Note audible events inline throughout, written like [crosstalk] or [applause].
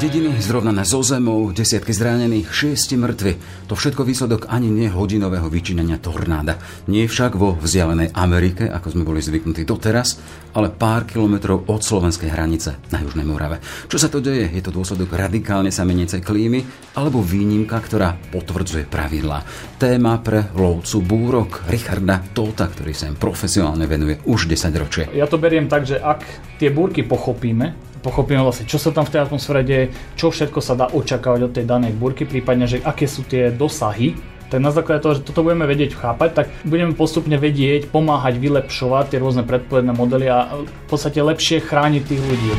Dediny zrovnané zo zemou, desiatky zranených, šiesti mŕtvi. To všetko výsledok ani nie hodinového vyčínenia tornáda. Nie však vo vzdialenej Amerike, ako sme boli zvyknutí doteraz, ale pár kilometrov od slovenskej hranice na Južnej Morave. Čo sa to deje? Je to dôsledok radikálne sa meniacej klímy alebo výnimka, ktorá potvrdzuje pravidlá. Téma pre lovcu búrok Richarda Tota, ktorý sa im profesionálne venuje už 10 ročie. Ja to beriem tak, že ak tie búrky pochopíme, pochopíme vlastne, čo sa tam v tej atmosfére deje, čo všetko sa dá očakávať od tej danej búrky, prípadne, že aké sú tie dosahy, tak na základe toho, že toto budeme vedieť chápať, tak budeme postupne vedieť, pomáhať, vylepšovať tie rôzne predpovedné modely a v podstate lepšie chrániť tých ľudí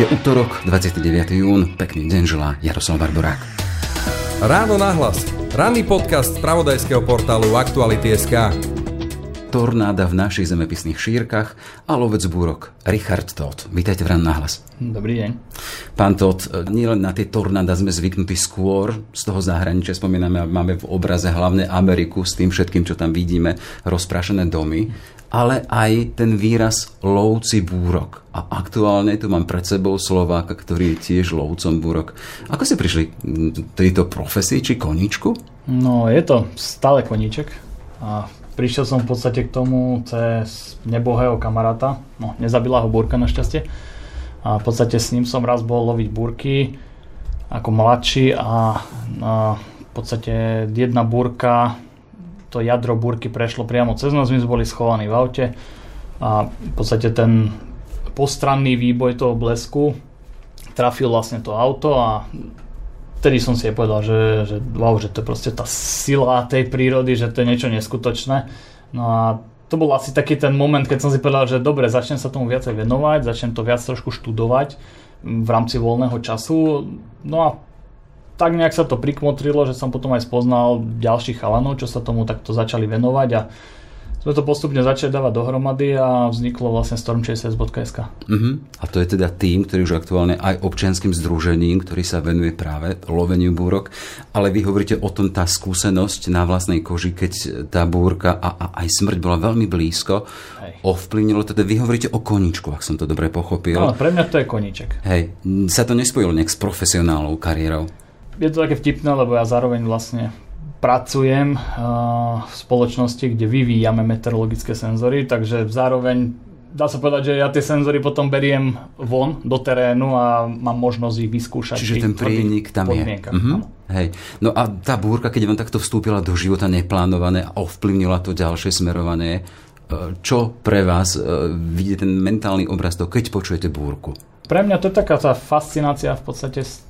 Je útorok, 29. jún, pekný deň želá Jaroslav Barborák. Ráno nahlas. Ranný podcast z pravodajského portálu Aktuality.sk tornáda v našich zemepisných šírkach a lovec búrok Richard Todd. Vítajte v Ran nahlas. Dobrý deň. Pán Todd, nielen na tie tornáda sme zvyknutí skôr z toho zahraničia, spomíname, máme v obraze hlavne Ameriku s tým všetkým, čo tam vidíme, rozprášené domy, ale aj ten výraz lovci búrok. A aktuálne tu mám pred sebou Slováka, ktorý je tiež lovcom búrok. Ako ste prišli tejto profesii či koničku? No, je to stále koníček. A prišiel som v podstate k tomu cez nebohého kamaráta, no nezabila ho búrka našťastie. A v podstate s ním som raz bol loviť búrky ako mladší a, a v podstate jedna búrka, to jadro búrky prešlo priamo cez nás, my sme boli schovaní v aute a v podstate ten postranný výboj toho blesku trafil vlastne to auto a vtedy som si aj povedal, že, že, wow, že to je proste tá sila tej prírody, že to je niečo neskutočné. No a to bol asi taký ten moment, keď som si povedal, že dobre, začnem sa tomu viacej venovať, začnem to viac trošku študovať v rámci voľného času. No a tak nejak sa to prikmotrilo, že som potom aj spoznal ďalších chalanov, čo sa tomu takto začali venovať a sme to postupne začali dávať dohromady a vzniklo vlastne stormchasers.sk. Uh-huh. A to je teda tým, ktorý už aktuálne aj občianským združením, ktorý sa venuje práve loveniu búrok, ale vy hovoríte o tom tá skúsenosť na vlastnej koži, keď tá búrka a, a aj smrť bola veľmi blízko, Hej. ovplyvnilo teda, vy hovoríte o koničku, ak som to dobre pochopil. No, pre mňa to je koníček. Hej, sa to nespojilo nejak s profesionálnou kariérou? Je to také vtipné, lebo ja zároveň vlastne pracujem eh, v spoločnosti, kde vyvíjame meteorologické senzory, takže zároveň dá sa povedať, že ja tie senzory potom beriem von do terénu a mám možnosť ich vyskúšať. Čiže ten prienik tam je. Mm-hmm. Hej. No a tá búrka, keď vám takto vstúpila do života neplánované a ovplyvnila to ďalšie smerovanie, eh, čo pre vás eh, vidie ten mentálny obraz to, keď počujete búrku? Pre mňa to je taká tá fascinácia v podstate s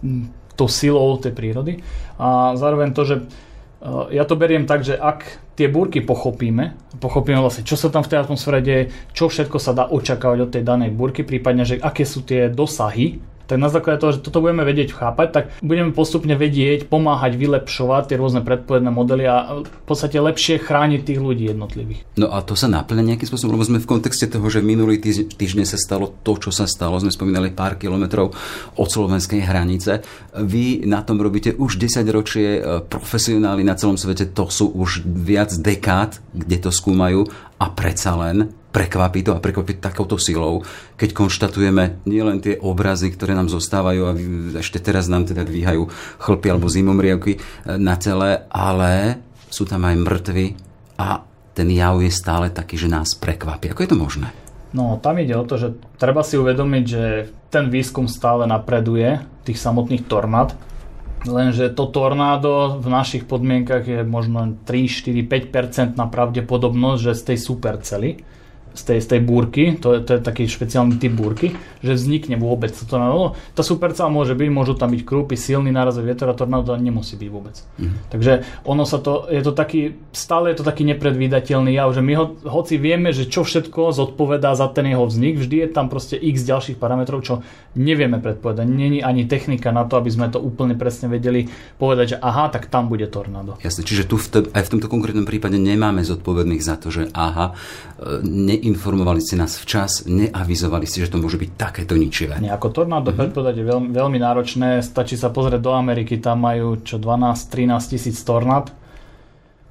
tou silou tej prírody a zároveň to, že ja to beriem tak, že ak tie búrky pochopíme, pochopíme vlastne, čo sa tam v tej atmosfére deje, čo všetko sa dá očakávať od tej danej búrky, prípadne, že aké sú tie dosahy tak na základe toho, že toto budeme vedieť chápať, tak budeme postupne vedieť, pomáhať, vylepšovať tie rôzne predpovedné modely a v podstate lepšie chrániť tých ľudí jednotlivých. No a to sa naplňa nejakým spôsobom, lebo sme v kontexte toho, že minulý týždeň sa stalo to, čo sa stalo, sme spomínali pár kilometrov od slovenskej hranice. Vy na tom robíte už 10 ročie, e, profesionáli na celom svete, to sú už viac dekád, kde to skúmajú a predsa len prekvapí to a prekvapí takouto silou, keď konštatujeme nielen tie obrazy, ktoré nám zostávajú a ešte teraz nám teda dvíhajú chlpy alebo zimomrievky e, na tele, ale sú tam aj mŕtvi a ten jav je stále taký, že nás prekvapí. Ako je to možné? No, tam ide o to, že treba si uvedomiť, že ten výskum stále napreduje tých samotných tornád, lenže to tornádo v našich podmienkach je možno 3, 4, 5% na pravdepodobnosť, že z tej supercely z tej, z tej búrky, to, to je taký špeciálny typ búrky, že vznikne vôbec to tornádo. Tá supercela môže byť, môžu tam byť krúpy, silný nárazový vietor a tornádo nemusí byť vôbec. Mm. Takže ono sa to, je to taký, stále je to taký nepredvídateľný jav, že my ho, hoci vieme, že čo všetko zodpovedá za ten jeho vznik, vždy je tam proste x ďalších parametrov, čo nevieme predpovedať. Není ani technika na to, aby sme to úplne presne vedeli povedať, že aha, tak tam bude tornádo. Jasne, čiže tu v te, aj v tomto konkrétnom prípade nemáme zodpovedných za to, že aha, e, ne, neinformovali ste nás včas, neavizovali ste, že to môže byť takéto ničivé. Ako tornádo uh-huh. predpovedať je veľmi, veľmi náročné. Stačí sa pozrieť do Ameriky, tam majú čo 12-13 tisíc tornád.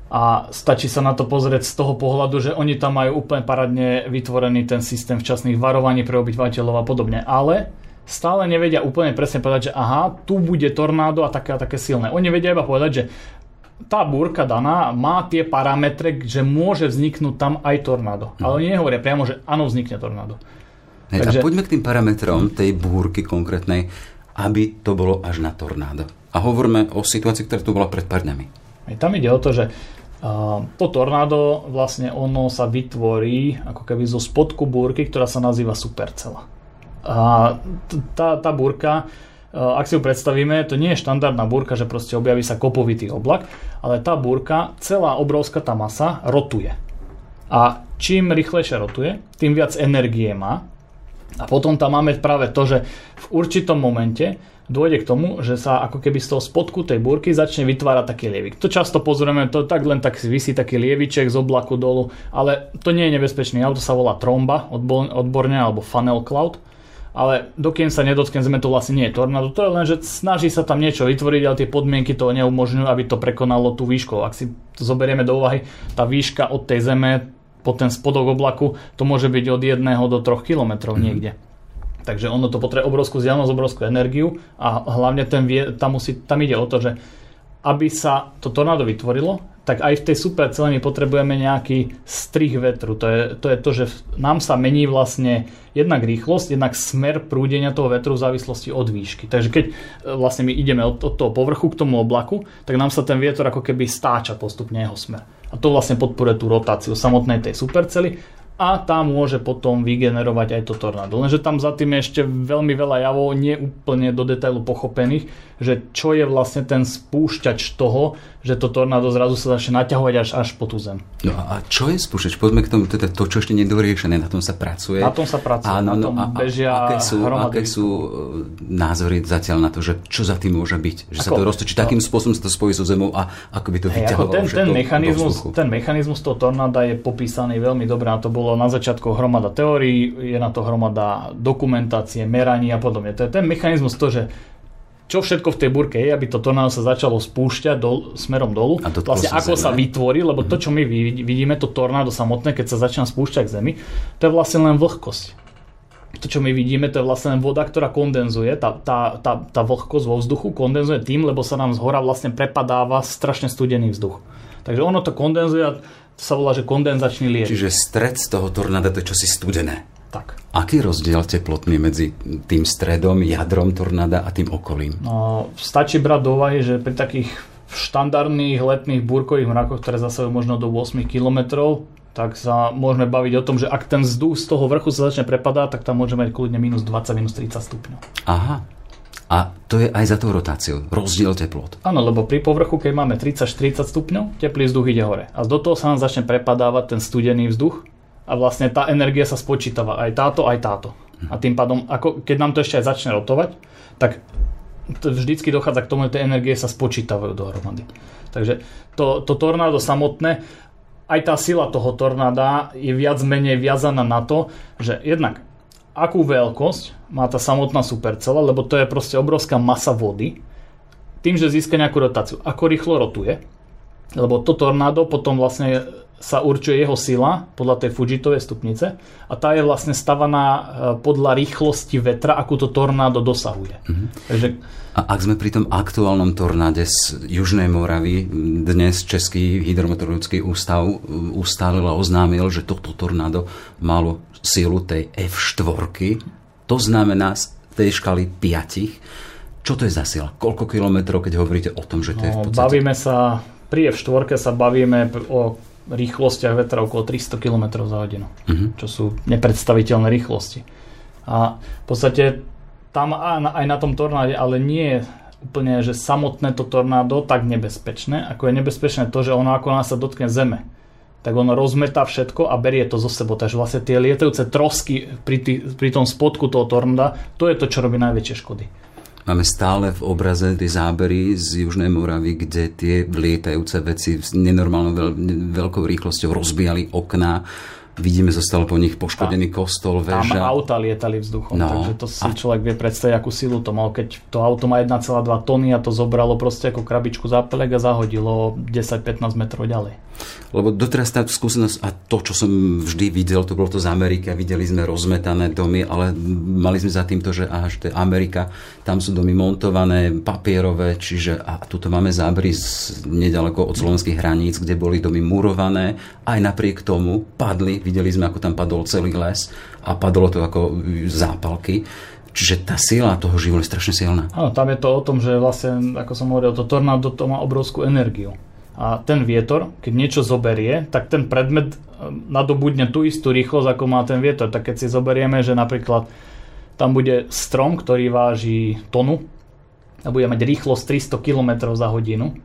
a stačí sa na to pozrieť z toho pohľadu, že oni tam majú úplne paradne vytvorený ten systém včasných varovaní pre obyvateľov a podobne. Ale stále nevedia úplne presne povedať, že aha, tu bude tornádo a také a také silné. Oni vedia iba povedať, že tá búrka daná má tie parametre, že môže vzniknúť tam aj tornádo. Mm. Ale oni nehovoria priamo, že áno, vznikne tornádo. Hej, Takže... A poďme k tým parametrom tej búrky konkrétnej, aby to bolo až na tornádo. A hovoríme o situácii, ktorá tu bola pred pár dňami. Tam ide o to, že to tornádo vlastne ono sa vytvorí ako keby zo spodku búrky, ktorá sa nazýva supercela. A tá, tá búrka ak si ju predstavíme, to nie je štandardná búrka, že proste objaví sa kopovitý oblak, ale tá búrka, celá obrovská tá masa rotuje. A čím rýchlejšie rotuje, tým viac energie má. A potom tam máme práve to, že v určitom momente dôjde k tomu, že sa ako keby z toho spodku tej búrky začne vytvárať taký lievik. To často pozrieme, to tak len tak vysí taký lieviček z oblaku dolu, ale to nie je nebezpečný. Auto sa volá tromba odborne alebo funnel cloud ale dokým sa nedotknem zeme, to vlastne nie je tornádo, to je len, že snaží sa tam niečo vytvoriť, ale tie podmienky to neumožňujú, aby to prekonalo tú výšku. Ak si to zoberieme do úvahy, tá výška od tej zeme po ten spodok oblaku, to môže byť od 1 do 3 km mm-hmm. niekde. Takže ono to potrebuje obrovskú vzdialenosť, obrovskú energiu a hlavne ten vie, tam, musí, tam ide o to, že aby sa to tornádo vytvorilo, tak aj v tej super cele my potrebujeme nejaký strih vetru. To je, to je to, že nám sa mení vlastne jednak rýchlosť, jednak smer prúdenia toho vetru v závislosti od výšky. Takže keď e, vlastne my ideme od, od toho povrchu k tomu oblaku, tak nám sa ten vietor ako keby stáča postupne jeho smer. A to vlastne podporuje tú rotáciu samotnej tej supercely a tá môže potom vygenerovať aj to tornádo. Lenže tam za tým je ešte veľmi veľa javov, nie úplne do detailu pochopených, že čo je vlastne ten spúšťač toho, že to tornádo zrazu sa začne naťahovať až, až po tú zem. No a čo je spúšťač? Poďme k tomu, teda to, čo ešte nedoriešené, na tom sa pracuje. Na tom sa pracuje, a, no, na tom a, bežia aké sú, aké sú e, názory zatiaľ na to, že čo za tým môže byť? Že ako? sa to roztočí, no. takým spôsobom sa to spojí so zemou a ako by to hey, vyťahovalo ten, ten, mechanizmus, ten mechanizmus toho tornáda je popísaný veľmi dobre a to bolo na začiatku hromada teórií, je na to hromada dokumentácie, meraní a podobne. To je ten mechanizmus to, že čo všetko v tej burke je, aby to tornádo sa začalo spúšťať dol, smerom dolu. A to vlastne ako zeme. sa vytvorí, lebo to, čo my vidíme, to tornádo samotné, keď sa začína spúšťať k zemi, to je vlastne len vlhkosť. To, čo my vidíme, to je vlastne len voda, ktorá kondenzuje. Tá, tá, tá, tá vlhkosť vo vzduchu kondenzuje tým, lebo sa nám z hora vlastne prepadáva strašne studený vzduch. Takže ono to kondenzuje a to sa volá, že kondenzačný liek. Čiže stred z toho tornáda to je čosi studené. Tak. Aký rozdiel teplotný medzi tým stredom, jadrom tornáda a tým okolím? No, stačí brať do úvahy, že pri takých štandardných letných búrkových mrakoch, ktoré zasahujú možno do 8 km, tak sa môžeme baviť o tom, že ak ten vzduch z toho vrchu sa začne prepadať, tak tam môžeme mať kľudne minus 20, minus 30 stupňov. Aha, a to je aj za tou rotáciou, rozdiel teplot. Áno, lebo pri povrchu, keď máme 30-40 stupňov, teplý vzduch ide hore. A do toho sa nám začne prepadávať ten studený vzduch a vlastne tá energia sa spočítava aj táto, aj táto. A tým pádom, ako, keď nám to ešte aj začne rotovať, tak vždycky dochádza k tomu, že tie energie sa spočítavajú dohromady. Takže to, to tornádo samotné, aj tá sila toho tornáda je viac menej viazaná na to, že jednak akú veľkosť má tá samotná supercela, lebo to je proste obrovská masa vody, tým, že získa nejakú rotáciu. Ako rýchlo rotuje, lebo to tornádo potom vlastne sa určuje jeho sila podľa tej Fujitovej stupnice a tá je vlastne stavaná e, podľa rýchlosti vetra, akú to tornádo dosahuje. Mm-hmm. Takže... A ak sme pri tom aktuálnom tornáde z Južnej Moravy, dnes Český hydrometeorologický ústav e, ustálil a oznámil, že toto tornádo malo silu tej F4, to znamená z tej škály 5. Čo to je za sila? Koľko kilometrov, keď hovoríte o tom, že to no, je v no, podstate... Bavíme sa, pri F4 sa bavíme o rýchlostiach vetra okolo 300 km za hodinu, uh-huh. čo sú nepredstaviteľné rýchlosti. A v podstate tam aj na tom tornáde, ale nie je úplne, že samotné to tornádo tak nebezpečné, ako je nebezpečné to, že ono ako nás sa dotkne zeme tak ono rozmetá všetko a berie to zo sebou. Takže vlastne tie lietajúce trosky pri, tý, pri tom spodku toho tornada, to je to, čo robí najväčšie škody. Máme stále v obraze tie zábery z Južnej Moravy, kde tie lietajúce veci s nenormálnou veľ, veľkou rýchlosťou rozbijali okná Vidíme, zostal po nich poškodený tam, kostol, väža. Tam auta lietali vzduchom, no, takže to si a... človek vie predstaviť, akú silu to mal. Keď to auto má 1,2 tony a to zobralo proste ako krabičku zápelek a zahodilo 10-15 metrov ďalej. Lebo doteraz tá skúsenosť a to, čo som vždy videl, to bolo to z Ameriky videli sme rozmetané domy, ale mali sme za týmto, že až to je Amerika, tam sú domy montované, papierové, čiže a tuto máme zábery z nedaleko od slovenských hraníc, kde boli domy murované, aj napriek tomu padli, videli sme, ako tam padol celý les a padlo to ako zápalky. Čiže tá sila toho života je strašne silná. Áno, tam je to o tom, že vlastne, ako som hovoril, to tornádo to má obrovskú energiu. A ten vietor, keď niečo zoberie, tak ten predmet eh, nadobudne tú istú rýchlosť, ako má ten vietor. Tak keď si zoberieme, že napríklad tam bude strom, ktorý váži tonu a bude mať rýchlosť 300 km za hodinu,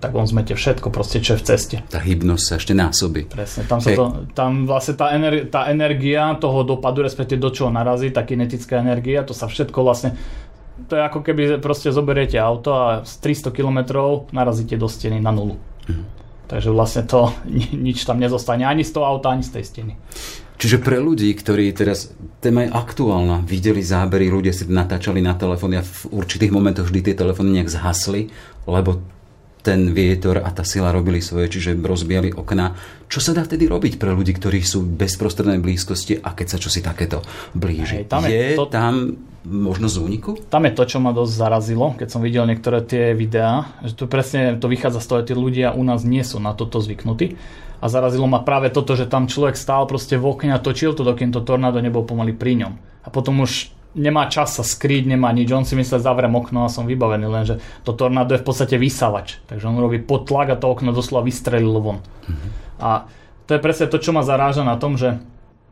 tak on zmete všetko proste, čo je v ceste. Tá hybnosť sa ešte násobí. Presne, tam, sa to, tam vlastne tá, ener- tá energia toho dopadu, respektíve do čoho narazí, tá kinetická energia, to sa všetko vlastne to je ako keby proste zoberiete auto a z 300 km narazíte do steny na nulu. Mhm. Takže vlastne to [laughs] nič tam nezostane ani z toho auta, ani z tej steny. Čiže pre ľudí, ktorí teraz, téma je aktuálna, videli zábery, ľudia si natáčali na telefóny a v určitých momentoch vždy tie telefóny nejak zhasli, lebo ten vietor a tá sila robili svoje, čiže rozbijali okna. Čo sa dá vtedy robiť pre ľudí, ktorí sú v bezprostrednej blízkosti a keď sa čosi takéto blíži? Hej, tam je, je to, tam možnosť úniku? Tam je to, čo ma dosť zarazilo, keď som videl niektoré tie videá, že tu presne to vychádza z toho, že tí ľudia u nás nie sú na toto zvyknutí. A zarazilo ma práve toto, že tam človek stál proste v okne a točil to, dokým to tornádo nebol pomaly pri ňom. A potom už nemá čas sa skryť, nemá nič. On si myslel, zavrem okno a som vybavený, lenže to tornádo je v podstate vysavač. Takže on robí potlak a to okno doslova vystrelilo von. Mm-hmm. A to je presne to, čo ma zaráža na tom, že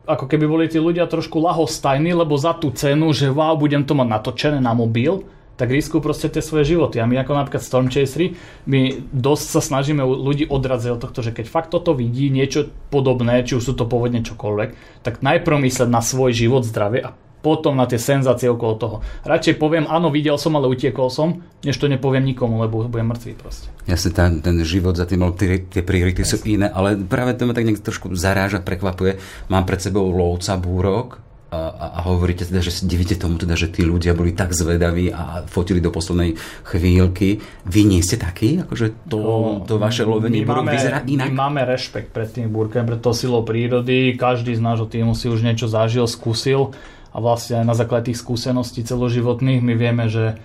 ako keby boli tí ľudia trošku lahostajní, lebo za tú cenu, že wow, budem to mať natočené na mobil, tak riskujú proste tie svoje životy. A my ako napríklad Storm Chasery, my dosť sa snažíme ľudí odraziť od tohto, že keď fakt toto vidí, niečo podobné, či už sú to pôvodne čokoľvek, tak najprv mysleť na svoj život, zdravie a potom na tie senzácie okolo toho. Radšej poviem, áno, videl som, ale utiekol som, než to nepoviem nikomu, lebo budem mŕtvý proste. Jasne, ten, ten život za tým, tie, tie priority sú iné, ale práve to ma tak nejak trošku zaráža, prekvapuje. Mám pred sebou lovca búrok, a, a, hovoríte teda, že divíte tomu teda, že tí ľudia boli tak zvedaví a fotili do poslednej chvíľky. Vy nie ste takí? Akože to, no, to vaše lovenie búrok vyzerá inak? My máme rešpekt pred tým búrkem, pred to silou prírody. Každý z nášho týmu si už niečo zažil, skúsil vlastne aj na základe tých skúseností celoživotných my vieme, že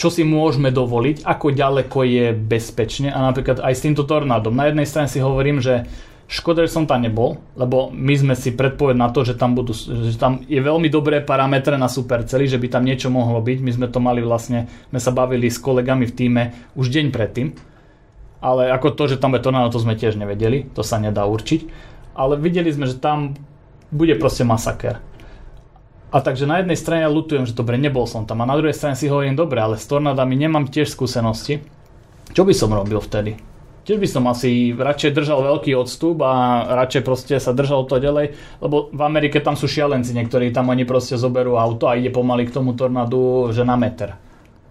čo si môžeme dovoliť, ako ďaleko je bezpečne a napríklad aj s týmto tornádom. Na jednej strane si hovorím, že škoda, že som tam nebol, lebo my sme si predpovedali na to, že tam, budú, že tam je veľmi dobré parametre na supercely, že by tam niečo mohlo byť. My sme to mali vlastne, sme sa bavili s kolegami v týme už deň predtým, ale ako to, že tam je tornádo, to sme tiež nevedeli, to sa nedá určiť. Ale videli sme, že tam bude proste masaker. A takže na jednej strane lutujem, že dobre, nebol som tam. A na druhej strane si hovorím, dobre, ale s tornádami nemám tiež skúsenosti. Čo by som robil vtedy? Tiež by som asi radšej držal veľký odstup a radšej proste sa držal to ďalej, lebo v Amerike tam sú šialenci, niektorí tam oni proste zoberú auto a ide pomaly k tomu tornádu, že na meter.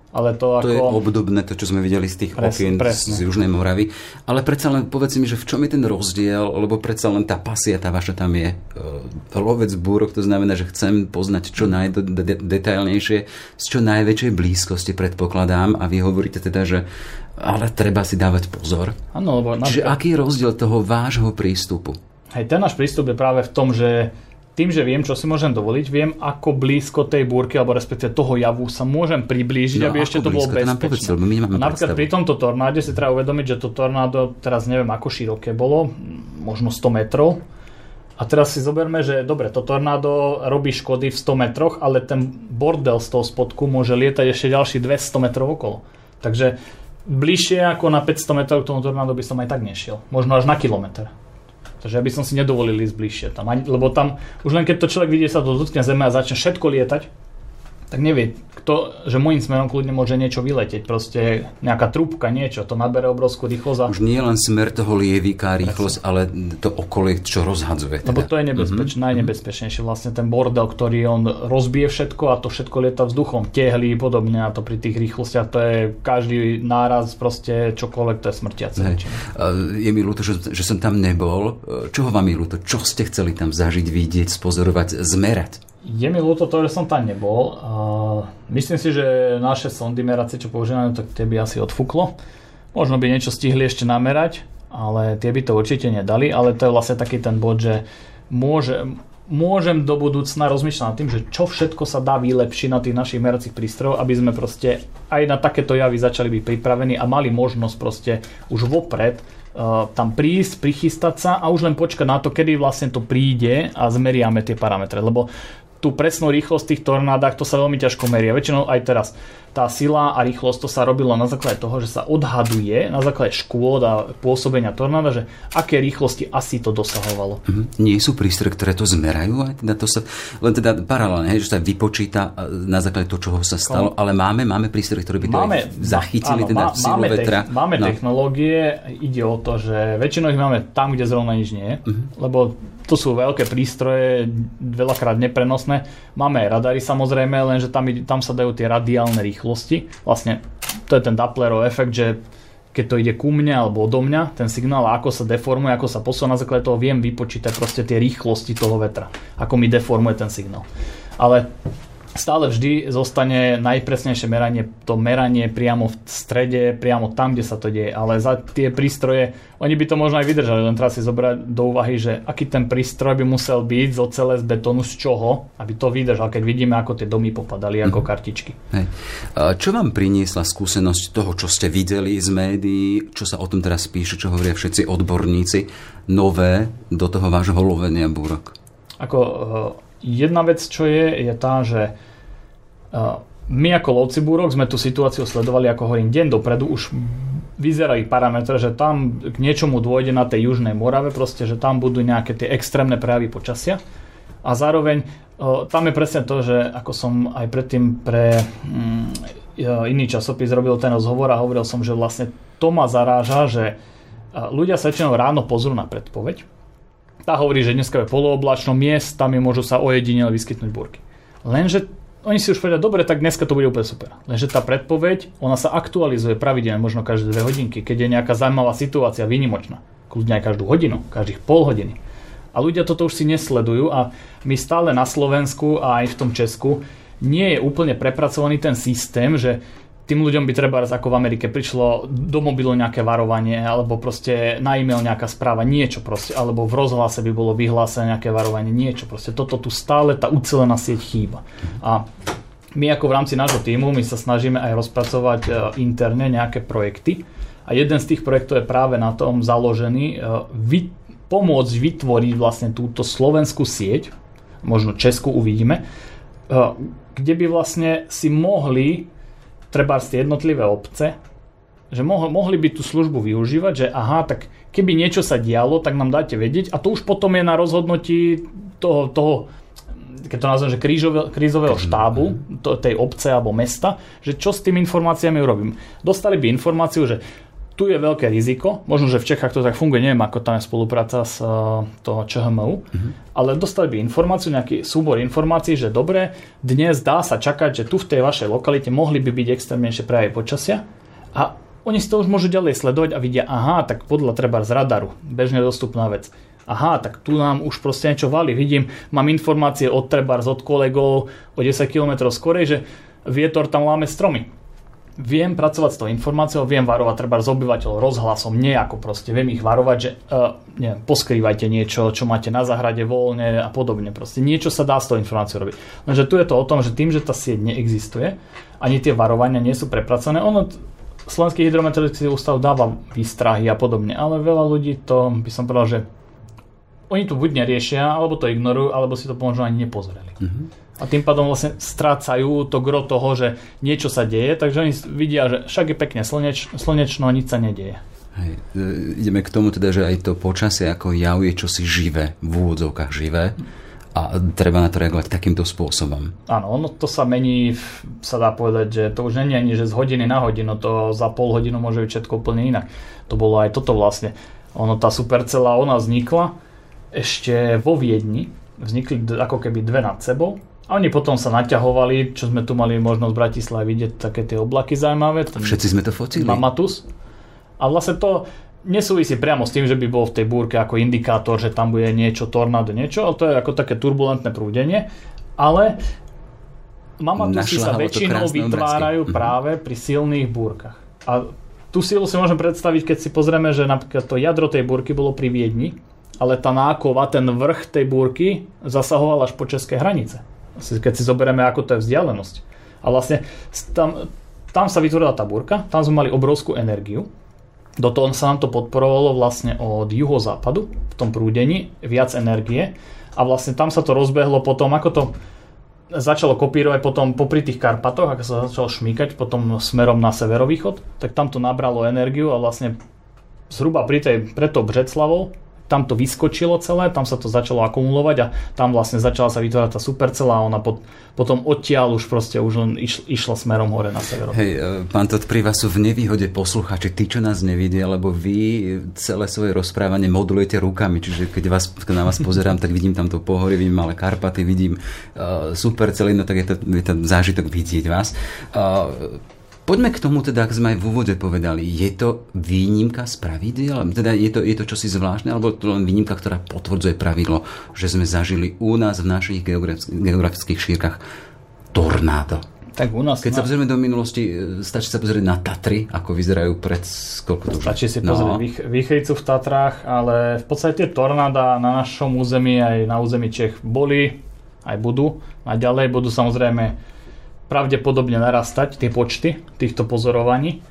Ale to, to ako... je obdobné to, čo sme videli z tých presne, okien presne. z Južnej Moravy. Ale predsa len povedz mi, že v čom je ten rozdiel, lebo predsa len tá pasia, tá vaša tam je. Uh, lovec búrok, to znamená, že chcem poznať čo najdetailnejšie, z čo najväčšej blízkosti predpokladám a vy hovoríte teda, že ale treba si dávať pozor. Ano, lebo Čiže aký je rozdiel toho vášho prístupu? Hej, ten náš prístup je práve v tom, že tým, že viem, čo si môžem dovoliť, viem, ako blízko tej búrky, alebo respektíve toho javu sa môžem priblížiť, no, aby ešte to bolo bezpečné. Povedz, my napríklad pri tomto tornáde si treba uvedomiť, že to tornádo, teraz neviem, ako široké bolo, možno 100 metrov. A teraz si zoberme, že dobre, to tornádo robí škody v 100 metroch, ale ten bordel z toho spodku môže lietať ešte ďalší 200 metrov okolo. Takže bližšie ako na 500 metrov k tomu tornádu by som aj tak nešiel. Možno až na kilometr. Takže ja by som si nedovolil ísť bližšie tam. Lebo tam, už len keď to človek vidie sa to dotkne zeme a začne všetko lietať, tak nevie, kto, že môjim smerom kľudne môže niečo vyletieť, proste nejaká trúbka, niečo, to nabere obrovskú rýchlosť. A... Už nie len smer toho lievika, rýchlosť, ale to okolie, čo rozhadzuje. Teda. Lebo to je nebezpečné, mm-hmm. najnebezpečnejšie vlastne ten bordel, ktorý on rozbije všetko a to všetko lieta vzduchom, tehly podobne a to pri tých rýchlostiach to je každý náraz proste čokoľvek, to je smrtiace. Je mi ľúto, že, že som tam nebol. Čoho vám je ľúto? Čo ste chceli tam zažiť, vidieť, spozorovať, zmerať? Je mi ľúto to, že som tam nebol. myslím si, že naše sondy meracie, čo používame, tak tie by asi odfúklo. Možno by niečo stihli ešte namerať, ale tie by to určite nedali. Ale to je vlastne taký ten bod, že môže, môžem do budúcna rozmýšľať nad tým, že čo všetko sa dá vylepšiť na tých našich meracích prístrojov, aby sme proste aj na takéto javy začali byť pripravení a mali možnosť proste už vopred uh, tam prísť, prichystať sa a už len počkať na to, kedy vlastne to príde a zmeriame tie parametre. Lebo tú presnú rýchlosť tých tornádach, to sa veľmi ťažko meria. Väčšinou aj teraz tá sila a rýchlosť to sa robilo na základe toho, že sa odhaduje na základe škôd a pôsobenia tornáda, že aké rýchlosti asi to dosahovalo. Mm-hmm. Nie sú prístroje, ktoré to zmerajú? Aj teda to sa, len teda paralelne, že sa vypočíta na základe toho, čoho sa stalo, ale máme, máme prístroje, ktoré by to máme, zachytili, áno, teda má, máme, vetra. Te- máme no. technológie, ide o to, že väčšinou ich máme tam, kde zrovna nič nie je, mm-hmm. lebo to sú veľké prístroje, veľakrát neprenosné. Máme aj radary samozrejme, lenže tam, tam sa dajú tie radiálne rýchlosti. Vlastne to je ten Dopplerov efekt, že keď to ide ku mne alebo odo mňa, ten signál, ako sa deformuje, ako sa posúva, na základe toho viem vypočítať proste tie rýchlosti toho vetra, ako mi deformuje ten signál. Ale stále vždy zostane najpresnejšie meranie, to meranie priamo v strede, priamo tam, kde sa to deje. Ale za tie prístroje, oni by to možno aj vydržali, len teraz si zobrať do úvahy, že aký ten prístroj by musel byť z ocele, z betónu, z čoho, aby to vydržal, keď vidíme, ako tie domy popadali ako mhm. kartičky. Hej. Čo vám priniesla skúsenosť toho, čo ste videli z médií, čo sa o tom teraz píše, čo hovoria všetci odborníci, nové do toho vášho lovenia búrok? Ako Jedna vec, čo je, je tá, že my ako lovci búrok sme tú situáciu sledovali, ako hovorím, deň dopredu, už vyzerajú parametre, že tam k niečomu dôjde na tej južnej Morave, proste, že tam budú nejaké tie extrémne prejavy počasia. A zároveň tam je presne to, že ako som aj predtým pre mm, iný časopis robil ten rozhovor a hovoril som, že vlastne to ma zaráža, že ľudia sa väčšinou ráno pozrú na predpoveď tá hovorí, že dneska je polooblačno, miestami môžu sa ojedinele vyskytnúť búrky. Lenže oni si už povedia, dobre, tak dneska to bude úplne super. Lenže tá predpoveď, ona sa aktualizuje pravidelne, možno každé dve hodinky, keď je nejaká zaujímavá situácia, výnimočná. Kľudne aj každú hodinu, každých pol hodiny. A ľudia toto už si nesledujú a my stále na Slovensku a aj v tom Česku nie je úplne prepracovaný ten systém, že tým ľuďom by treba ako v Amerike prišlo do mobilu nejaké varovanie alebo proste na e-mail nejaká správa, niečo proste, alebo v rozhlase by bolo vyhlásené nejaké varovanie, niečo proste. Toto tu stále tá ucelená sieť chýba. A my ako v rámci nášho týmu, my sa snažíme aj rozpracovať e, interne nejaké projekty a jeden z tých projektov je práve na tom založený e, vy, pomôcť vytvoriť vlastne túto slovenskú sieť, možno Česku uvidíme, e, kde by vlastne si mohli treba tie jednotlivé obce, že mohli, mohli by tú službu využívať, že aha, tak keby niečo sa dialo, tak nám dáte vedieť a to už potom je na rozhodnutí toho, toho keď to nazvem, že krížové, krízového štábu to, tej obce alebo mesta, že čo s tými informáciami urobím. Dostali by informáciu, že tu je veľké riziko, možno, že v Čechách to tak funguje, neviem, ako tam je spolupráca s uh, toho ČHMU, mm-hmm. ale dostali by informáciu, nejaký súbor informácií, že dobre, dnes dá sa čakať, že tu v tej vašej lokalite mohli by byť extrémnejšie prejavy počasia a oni si to už môžu ďalej sledovať a vidia, aha, tak podľa treba z radaru, bežne dostupná vec. Aha, tak tu nám už proste niečo valí. Vidím, mám informácie od trebárs, od kolegov o 10 km skorej, že vietor tam láme stromy viem pracovať s tou informáciou, viem varovať treba z obyvateľov rozhlasom, nejako proste, viem ich varovať, že uh, neviem, poskrývajte niečo, čo máte na zahrade voľne a podobne. Proste niečo sa dá s tou informáciou robiť. Lenže tu je to o tom, že tým, že tá sieť neexistuje, ani tie varovania nie sú prepracované, ono Slovenský hydrometeorologický ústav dáva výstrahy a podobne, ale veľa ľudí to, by som povedal, že oni to buď neriešia, alebo to ignorujú, alebo si to možno ani nepozreli. Mm-hmm a tým pádom vlastne strácajú to gro toho, že niečo sa deje, takže oni vidia, že však je pekne slneč, slnečno, nič sa nedieje. Hej. E, ideme k tomu teda, že aj to počasie ako jav je čosi živé, v úvodzovkách živé. a treba na to reagovať takýmto spôsobom. Áno, ono to sa mení, sa dá povedať, že to už nie je ani, že z hodiny na hodinu, to za pol hodinu môže byť všetko úplne inak. To bolo aj toto vlastne. Ono, tá supercela, ona vznikla ešte vo Viedni, vznikli ako keby dve nad sebou a oni potom sa naťahovali, čo sme tu mali možnosť v Bratislave vidieť, také tie oblaky zaujímavé. Všetci sme to fotili. Mamatus. A vlastne to nesúvisí priamo s tým, že by bol v tej búrke ako indikátor, že tam bude niečo, tornádo, niečo, ale to je ako také turbulentné prúdenie. Ale mamatusy sa väčšinou vytvárajú obrázky. Mhm. práve pri silných búrkach. A tú silu si môžem predstaviť, keď si pozrieme, že napríklad to jadro tej búrky bolo pri Viedni, ale tá nákova, ten vrch tej búrky zasahoval až po české hranice keď si zoberieme, ako to je vzdialenosť. A vlastne tam, tam sa vytvorila tá búrka, tam sme mali obrovskú energiu, do toho sa nám to podporovalo vlastne od juhozápadu v tom prúdení, viac energie a vlastne tam sa to rozbehlo potom, ako to začalo kopírovať potom popri tých Karpatoch, ako sa začalo šmýkať potom smerom na severovýchod, tak tam to nabralo energiu a vlastne zhruba pri tej, pred tou Břeclavou tam to vyskočilo celé, tam sa to začalo akumulovať a tam vlastne začala sa vytvárať tá supercela a ona pod, potom odtiaľ už proste už len iš, išla smerom hore na sever. Hej, e, pán Todt, pri vás sú v nevýhode posluchači, tí, čo nás nevidia, lebo vy celé svoje rozprávanie modulujete rukami, čiže keď, vás, keď na vás pozerám, tak vidím tam to pohorie, vidím malé Karpaty, vidím uh, supercely, no tak je to, je to zážitok vidieť vás. Uh, Poďme k tomu teda, ak sme aj v úvode povedali, je to výnimka z pravidel? Teda je to, je to čosi zvláštne, alebo to len výnimka, ktorá potvrdzuje pravidlo, že sme zažili u nás v našich geografických šírkach tornádo? Tak u nás... Keď sa pozrieme do minulosti, e, stačí sa pozrieť na Tatry, ako vyzerajú pred koľko to Stačí si no. pozrieť výchricu v Tatrách, ale v podstate tornáda na našom území aj na území Čech boli, aj budú. A ďalej budú samozrejme pravdepodobne narastať tie počty týchto pozorovaní.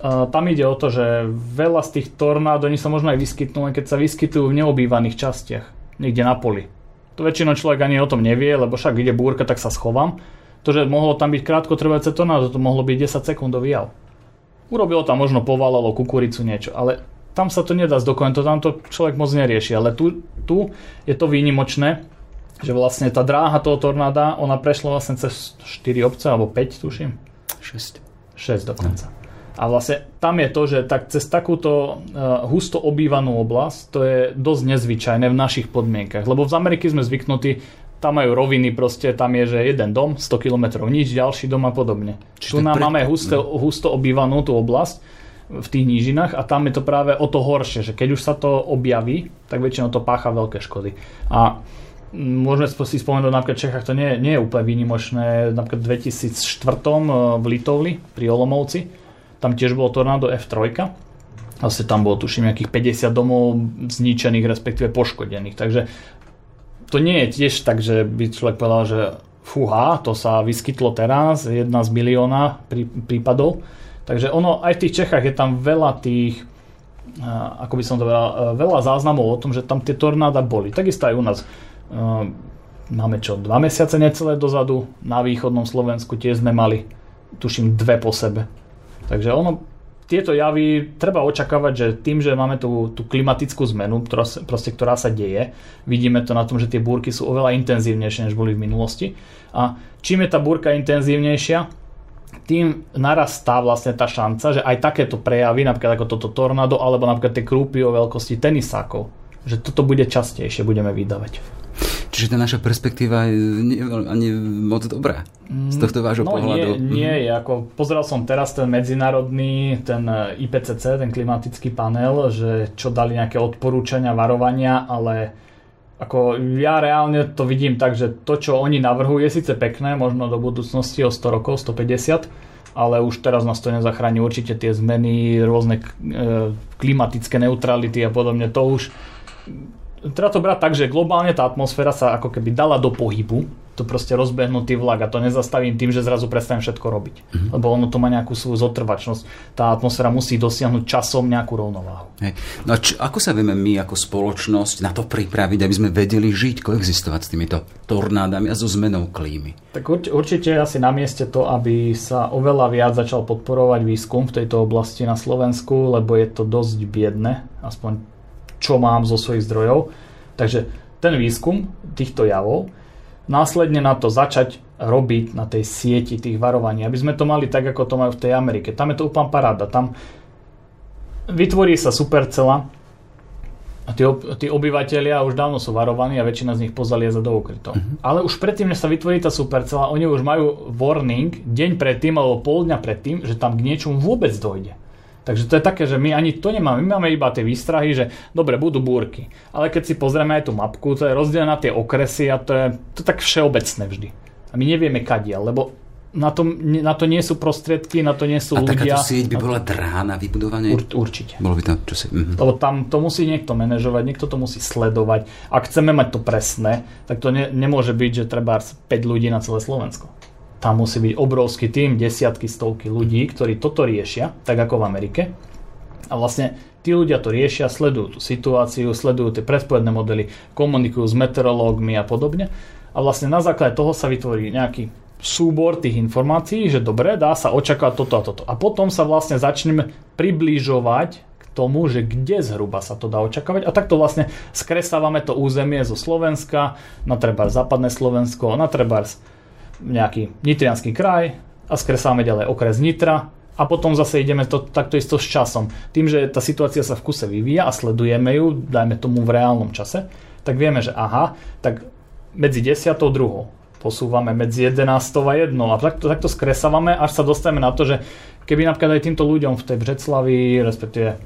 Tam ide o to, že veľa z tých tornád, oni sa možno aj vyskytnú, len keď sa vyskytujú v neobývaných častiach, niekde na poli. To väčšinou človek ani o tom nevie, lebo však ide búrka, tak sa schovám. To, že mohlo tam byť krátko trvajúce tornádo, to mohlo byť 10 sekundový jav. Urobilo tam možno povalalo kukuricu niečo, ale tam sa to nedá zdokonať, to tam to človek moc nerieši, ale tu, tu je to výnimočné, že vlastne tá dráha toho tornáda, ona prešla vlastne cez 4 obce, alebo 5 tuším. 6. 6 dokonca. A vlastne tam je to, že tak cez takúto uh, husto obývanú oblasť, to je dosť nezvyčajné v našich podmienkach. Lebo v Amerike sme zvyknutí, tam majú roviny, proste tam je, že jeden dom, 100 km, nič, ďalší dom a podobne. Čiže tu nám pre... máme husto, husto obývanú tú oblasť v tých nížinách a tam je to práve o to horšie, že keď už sa to objaví, tak väčšinou to pácha veľké škody. A Môžeme si spomenúť napríklad v Čechách, to nie, nie je úplne výnimočné. Napríklad v 2004 eh, v Litovli pri Olomovci, tam tiež bolo tornádo F3. Vlastne tam bolo tuším nejakých 50 domov zničených, respektíve poškodených. Takže to nie je tiež tak, že by človek povedal, že fúha, to sa vyskytlo teraz, jedna z milióna prí, prípadov. Takže ono, aj v tých Čechách je tam veľa tých, eh, ako by som to povedal, eh, veľa záznamov o tom, že tam tie tornáda boli. Takisto aj u nás máme čo, dva mesiace necelé dozadu, na východnom Slovensku tiež sme mali, tuším, dve po sebe. Takže ono, tieto javy treba očakávať, že tým, že máme tú, tú klimatickú zmenu, ktorá, proste, ktorá sa deje, vidíme to na tom, že tie búrky sú oveľa intenzívnejšie, než boli v minulosti. A čím je tá búrka intenzívnejšia, tým narastá vlastne tá šanca, že aj takéto prejavy, napríklad ako toto tornádo, alebo napríklad tie krúpy o veľkosti tenisákov, že toto bude častejšie, budeme vydávať. Čiže tá naša perspektíva je nie, ani moc dobrá z tohto vášho no, pohľadu. Nie, nie je. Ako, pozeral som teraz ten medzinárodný, ten IPCC, ten klimatický panel, že čo dali nejaké odporúčania, varovania, ale ako ja reálne to vidím tak, že to, čo oni navrhujú, je síce pekné, možno do budúcnosti o 100 rokov, 150, ale už teraz nás to nezachráni určite tie zmeny, rôzne e, klimatické neutrality a podobne. To už treba to brať tak, že globálne tá atmosféra sa ako keby dala do pohybu, to proste rozbehnutý vlak a to nezastavím tým, že zrazu prestanem všetko robiť. Mm-hmm. Lebo ono to má nejakú svoju zotrvačnosť. Tá atmosféra musí dosiahnuť časom nejakú rovnováhu. Hej. No a č- ako sa vieme my ako spoločnosť na to pripraviť, aby sme vedeli žiť, koexistovať s týmito tornádami a so zmenou klímy? Tak urč- určite asi na mieste to, aby sa oveľa viac začal podporovať výskum v tejto oblasti na Slovensku, lebo je to dosť biedne, aspoň čo mám zo svojich zdrojov. Takže ten výskum týchto javov, následne na to začať robiť na tej sieti tých varovaní, aby sme to mali tak, ako to majú v tej Amerike. Tam je to úplná paráda. Tam vytvorí sa supercela, a tí, tí obyvateľia už dávno sú varovaní a väčšina z nich pozalieza do ukrytov. Uh-huh. Ale už predtým, než sa vytvorí tá supercela, oni už majú warning deň predtým alebo pol dňa predtým, že tam k niečomu vôbec dojde. Takže to je také, že my ani to nemáme. My máme iba tie výstrahy, že dobre, budú búrky. Ale keď si pozrieme aj tú mapku, to je rozdelené na tie okresy a to je, to je tak všeobecné vždy. A my nevieme kadiaľ, lebo na to, na to nie sú prostriedky, na to nie sú a ľudia. A takáto sieť by bola drahá na vybudovanie? Ur, určite. Bolo by to čosi... Mhm. Lebo tam to musí niekto manažovať, niekto to musí sledovať. Ak chceme mať to presné, tak to ne, nemôže byť, že treba 5 ľudí na celé Slovensko. Tam musí byť obrovský tým, desiatky, stovky ľudí, ktorí toto riešia, tak ako v Amerike. A vlastne tí ľudia to riešia, sledujú tú situáciu, sledujú tie predpovedné modely, komunikujú s meteorológmi a podobne. A vlastne na základe toho sa vytvorí nejaký súbor tých informácií, že dobre, dá sa očakávať toto a toto. A potom sa vlastne začneme približovať k tomu, že kde zhruba sa to dá očakávať. A takto vlastne skresávame to územie zo Slovenska na treba západné Slovensko, na treba nejaký nitrianský kraj a skresávame ďalej okres Nitra a potom zase ideme to, takto isto s časom. Tým, že tá situácia sa v kuse vyvíja a sledujeme ju, dajme tomu v reálnom čase, tak vieme, že aha, tak medzi 10. a 2 posúvame medzi 11 a 1 a takto, takto skresávame, až sa dostaneme na to, že keby napríklad aj týmto ľuďom v tej Břeclavi, respektíve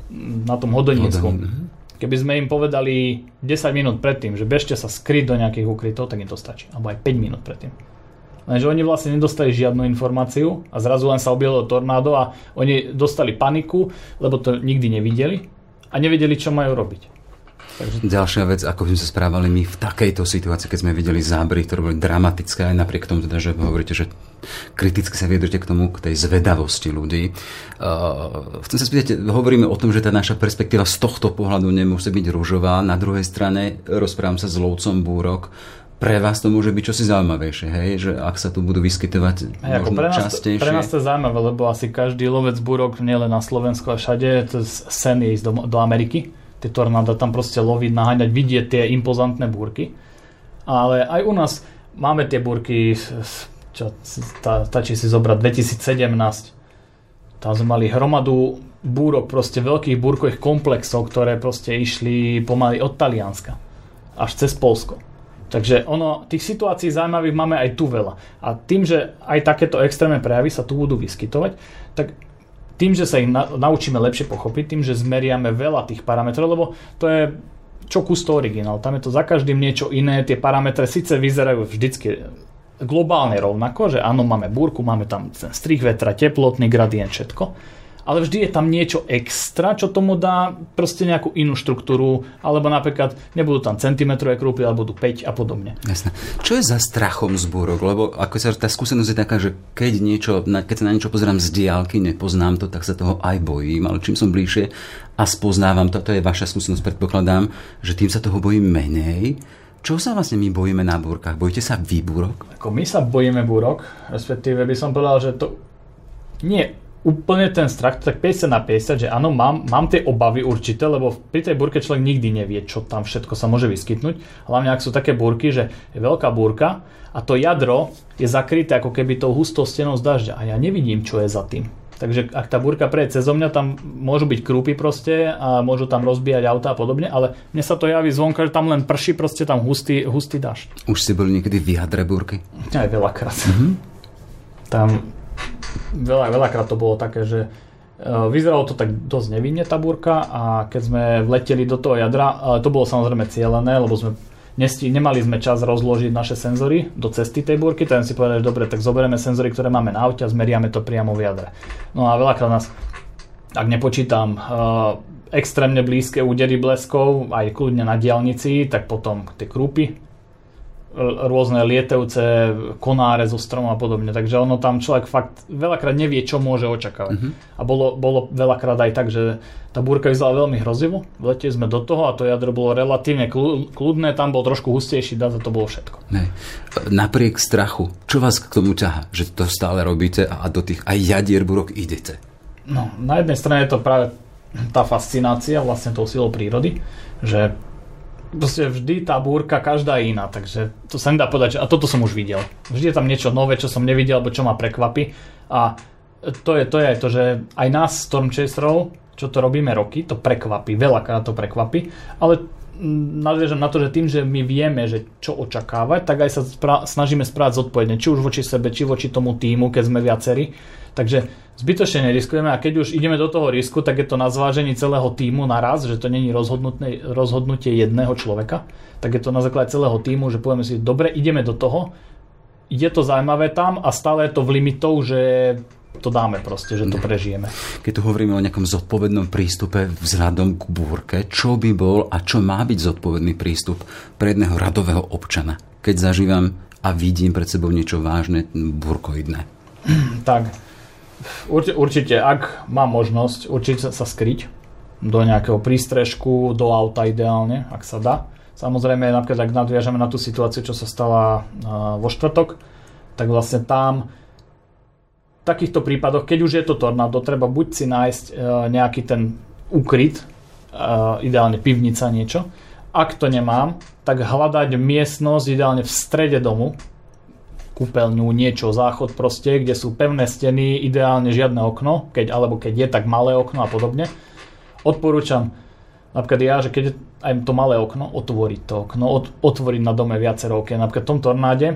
na tom Hodonínsku, mhm. keby sme im povedali 10 minút predtým, že bežte sa skryť do nejakých ukrytov, tak im to stačí. Alebo aj 5 minút predtým. Lenže oni vlastne nedostali žiadnu informáciu a zrazu len sa objavilo tornádo a oni dostali paniku, lebo to nikdy nevideli a nevedeli, čo majú robiť. Takže... Ďalšia vec, ako sme sa správali my v takejto situácii, keď sme videli zábery, ktoré boli dramatické, aj napriek tomu, teda, že hovoríte, že kriticky sa vyjadrite k tomu, k tej zvedavosti ľudí. Uh, chcem sa spýtať, hovoríme o tom, že tá naša perspektíva z tohto pohľadu nemusí byť rúžová. Na druhej strane rozprávam sa s lovcom búrok, pre vás to môže byť čosi zaujímavejšie, hej? že ak sa tu budú vyskytovať hey, možno pre nás, častejšie. Pre nás to je zaujímavé, lebo asi každý lovec búrok, nielen na Slovensku a všade, to sen je ísť do, do Ameriky tie tornáda tam proste loviť, naháňať, vidieť tie impozantné búrky. Ale aj u nás máme tie búrky, čo tá, stačí si zobrať 2017. Tam sme mali hromadu búrok, proste veľkých búrkových komplexov, ktoré proste išli pomaly od Talianska až cez Polsko. Takže ono, tých situácií zaujímavých máme aj tu veľa. A tým, že aj takéto extrémne prejavy sa tu budú vyskytovať, tak tým, že sa ich na, naučíme lepšie pochopiť, tým, že zmeriame veľa tých parametrov, lebo to je čo kus to originál. Tam je to za každým niečo iné, tie parametre síce vyzerajú vždycky globálne rovnako, že áno, máme búrku, máme tam ten strich vetra, teplotný gradient, všetko ale vždy je tam niečo extra, čo tomu dá proste nejakú inú štruktúru, alebo napríklad nebudú tam centimetrové krúpy, alebo budú 5 a podobne. Jasné. Čo je za strachom zbúrok? Lebo ako sa tá skúsenosť je taká, že keď, niečo, keď sa na niečo pozerám z diálky, nepoznám to, tak sa toho aj bojím, ale čím som bližšie a spoznávam to, to je vaša skúsenosť, predpokladám, že tým sa toho bojím menej. Čo sa vlastne my bojíme na búrkach? Bojíte sa vy búrok? Ako my sa bojíme búrok, respektíve by som povedal, že to nie úplne ten strach, tak 50 na 50, že áno, mám, mám tie obavy určité, lebo pri tej búrke človek nikdy nevie, čo tam všetko sa môže vyskytnúť. Hlavne ak sú také búrky, že je veľká búrka a to jadro je zakryté ako keby tou hustou stenou z dažďa a ja nevidím, čo je za tým. Takže ak tá búrka prejde cez mňa, tam môžu byť krúpy proste a môžu tam rozbíjať auta a podobne, ale mne sa to javí zvonka, že tam len prší proste tam hustý, hustý dažď. Už si boli niekedy v jadre búrky? Aj veľakrát. Mm-hmm. Tam veľa, veľakrát to bolo také, že e, Vyzeralo to tak dosť nevinne tá búrka a keď sme vleteli do toho jadra, ale to bolo samozrejme cieľené, lebo sme nesti, nemali sme čas rozložiť naše senzory do cesty tej búrky, tak si povedali, že dobre, tak zoberieme senzory, ktoré máme na aute a zmeriame to priamo v jadre. No a veľakrát nás, ak nepočítam, uh, extrémne blízke údery bleskov, aj kľudne na diálnici, tak potom tie krúpy, rôzne lietevce, konáre zo stromov a podobne. Takže ono tam človek fakt veľakrát nevie, čo môže očakávať. Uh-huh. A bolo, bolo veľakrát aj tak, že tá búrka vyzerala veľmi hrozivo. Vleteli sme do toho a to jadro bolo relatívne kľudné, tam bol trošku hustejší dá a to bolo všetko. Ne. Napriek strachu, čo vás k tomu ťaha, že to stále robíte a do tých aj jadier búrok idete? No, na jednej strane je to práve tá fascinácia vlastne tou silou prírody, že proste vždy tá búrka, každá iná, takže to sa nedá povedať, že, a toto som už videl. Vždy je tam niečo nové, čo som nevidel, alebo čo ma prekvapí a to je, to je aj to, že aj nás Stormchaserov, čo to robíme roky, to prekvapí, veľakrát to prekvapí, ale nadviežam na to, že tým, že my vieme, že čo očakávať, tak aj sa spra- snažíme správať zodpovedne, či už voči sebe, či voči tomu týmu, keď sme viacerí. Takže zbytočne neriskujeme a keď už ideme do toho risku, tak je to na zvážení celého týmu naraz, že to není rozhodnutie jedného človeka, tak je to na základe celého týmu, že povieme si, dobre, ideme do toho, je to zaujímavé tam a stále je to v limitov, že to dáme proste, že to prežijeme. Keď tu hovoríme o nejakom zodpovednom prístupe vzhľadom k búrke, čo by bol a čo má byť zodpovedný prístup pre jedného radového občana, keď zažívam a vidím pred sebou niečo vážne, búrkoidné? Tak, určite, určite, ak mám možnosť, určite sa skryť do nejakého prístrežku, do auta ideálne, ak sa dá. Samozrejme, napríklad ak nadviažeme na tú situáciu, čo sa stala vo štvrtok, tak vlastne tam takýchto prípadoch, keď už je to tornádo, treba buď si nájsť e, nejaký ten úkryt, e, ideálne pivnica niečo. Ak to nemám, tak hľadať miestnosť ideálne v strede domu, kúpeľňu, niečo, záchod proste, kde sú pevné steny, ideálne žiadne okno, keď, alebo keď je, tak malé okno a podobne. Odporúčam napríklad ja, že keď je aj to malé okno, otvoriť to okno, otvoriť na dome viacero okien. Napríklad v tom tornáde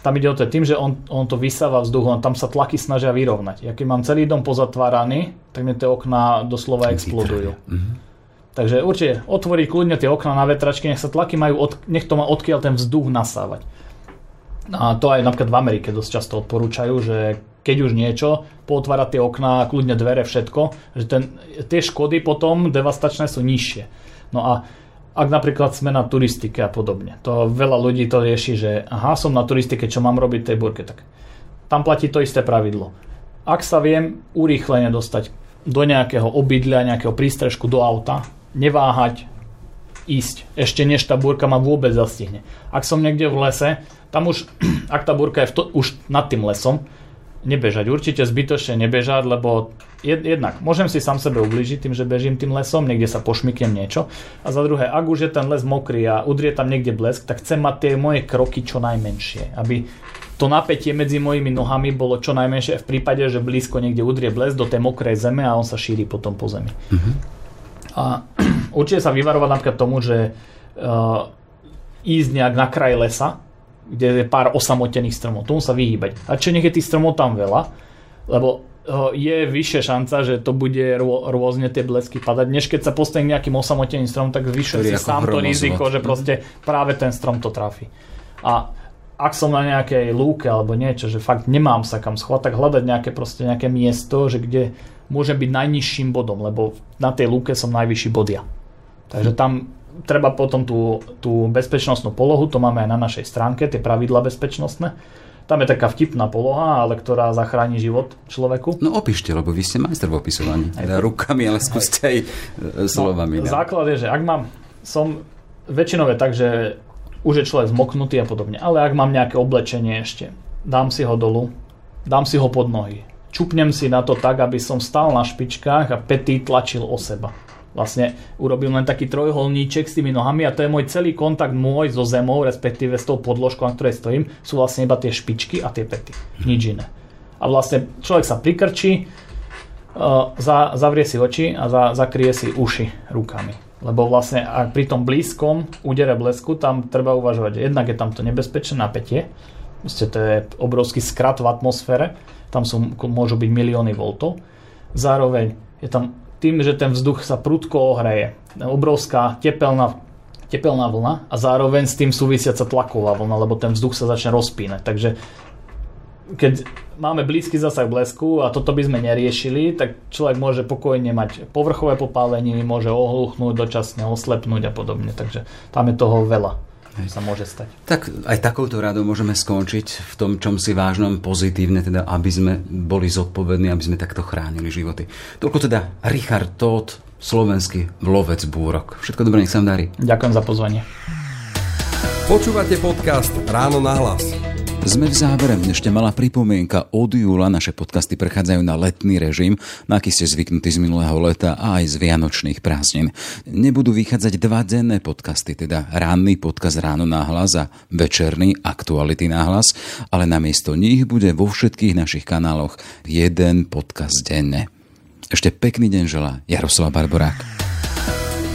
tam ide o to tým, že on, on to vysáva vzduch, on tam sa tlaky snažia vyrovnať. Ja keď mám celý dom pozatváraný, tak mi tie okná doslova explodujú. Mm-hmm. Takže určite otvoriť kľudne tie okná na vetračky, nech sa tlaky majú, od, nech to má odkiaľ ten vzduch nasávať. A to aj napríklad v Amerike dosť často odporúčajú, že keď už niečo, pootvárať tie okná, kľudne dvere, všetko, že ten, tie škody potom devastačné sú nižšie. No a ak napríklad sme na turistike a podobne. To veľa ľudí to rieši, že aha, som na turistike, čo mám robiť tej burke, tak tam platí to isté pravidlo. Ak sa viem urýchlene dostať do nejakého obydlia, nejakého prístrežku do auta, neváhať, ísť, ešte než tá búrka ma vôbec zastihne. Ak som niekde v lese, tam už, [clears throat] ak tá búrka je to, už nad tým lesom, nebežať. Určite zbytočne nebežať, lebo jed, jednak môžem si sám sebe ublížiť tým, že bežím tým lesom, niekde sa pošmyknem niečo. A za druhé, ak už je ten les mokrý a udrie tam niekde blesk, tak chcem mať tie moje kroky čo najmenšie. Aby to napätie medzi mojimi nohami bolo čo najmenšie v prípade, že blízko niekde udrie blesk do tej mokrej zeme a on sa šíri potom po zemi. Mm-hmm. A [clears throat] určite sa vyvarovať napríklad tomu, že uh, ísť nejak na kraj lesa, kde je pár osamotených stromov. Tomu sa vyhýbať. A čo nech je tých stromov tam veľa, lebo je vyššia šanca, že to bude rô, rôzne tie blesky padať, než keď sa postaví nejakým osamoteným strom, tak zvyšuje si sám to riziko, že proste práve ten strom to trafi. A ak som na nejakej lúke alebo niečo, že fakt nemám sa kam schovať, tak hľadať nejaké, proste nejaké miesto, že kde môže byť najnižším bodom, lebo na tej lúke som najvyšší bodia. Takže tam treba potom tú, tú bezpečnostnú polohu, to máme aj na našej stránke, tie pravidla bezpečnostné. Tam je taká vtipná poloha, ale ktorá zachráni život človeku. No opíšte, lebo vy ste majster v opisovaní. Teda rukami, ale skúste aj e, slovami. No, základ je, že ak mám, som väčšinou je tak, že už je človek zmoknutý a podobne, ale ak mám nejaké oblečenie ešte, dám si ho dolu, dám si ho pod nohy, čupnem si na to tak, aby som stál na špičkách a pety tlačil o seba vlastne urobím len taký trojholníček s tými nohami a to je môj celý kontakt môj so zemou, respektíve s tou podložkou, na ktorej stojím, sú vlastne iba tie špičky a tie pety. Nič iné. A vlastne človek sa prikrčí, uh, za, zavrie si oči a za, zakrie si uši rukami. Lebo vlastne ak pri tom blízkom údere blesku tam treba uvažovať, jednak je tam to nebezpečné napätie, Proste to je obrovský skrat v atmosfére, tam sú, môžu byť milióny voltov. Zároveň je tam tým, že ten vzduch sa prudko ohreje. Obrovská tepelná, tepelná vlna a zároveň s tým súvisiaca tlaková vlna, lebo ten vzduch sa začne rozpínať. Takže keď máme blízky zasah blesku a toto by sme neriešili, tak človek môže pokojne mať povrchové popálenie, môže ohluchnúť, dočasne oslepnúť a podobne. Takže tam je toho veľa sa môže stať. Tak aj takouto radou môžeme skončiť v tom, čom si vážnom pozitívne, teda aby sme boli zodpovední, aby sme takto chránili životy. Toľko teda Richard Todt, slovenský lovec búrok. Všetko dobré, nech sa vám darí. Ďakujem za pozvanie. Počúvate podcast Ráno na hlas. Sme v závere. Ešte malá pripomienka. Od júla naše podcasty prechádzajú na letný režim, na aký ste zvyknutí z minulého leta a aj z vianočných prázdnin. Nebudú vychádzať dva denné podcasty, teda ranný podcast Ráno na hlas a večerný Aktuality na hlas, ale namiesto nich bude vo všetkých našich kanáloch jeden podcast denne. Ešte pekný deň želá Jaroslav Barborák.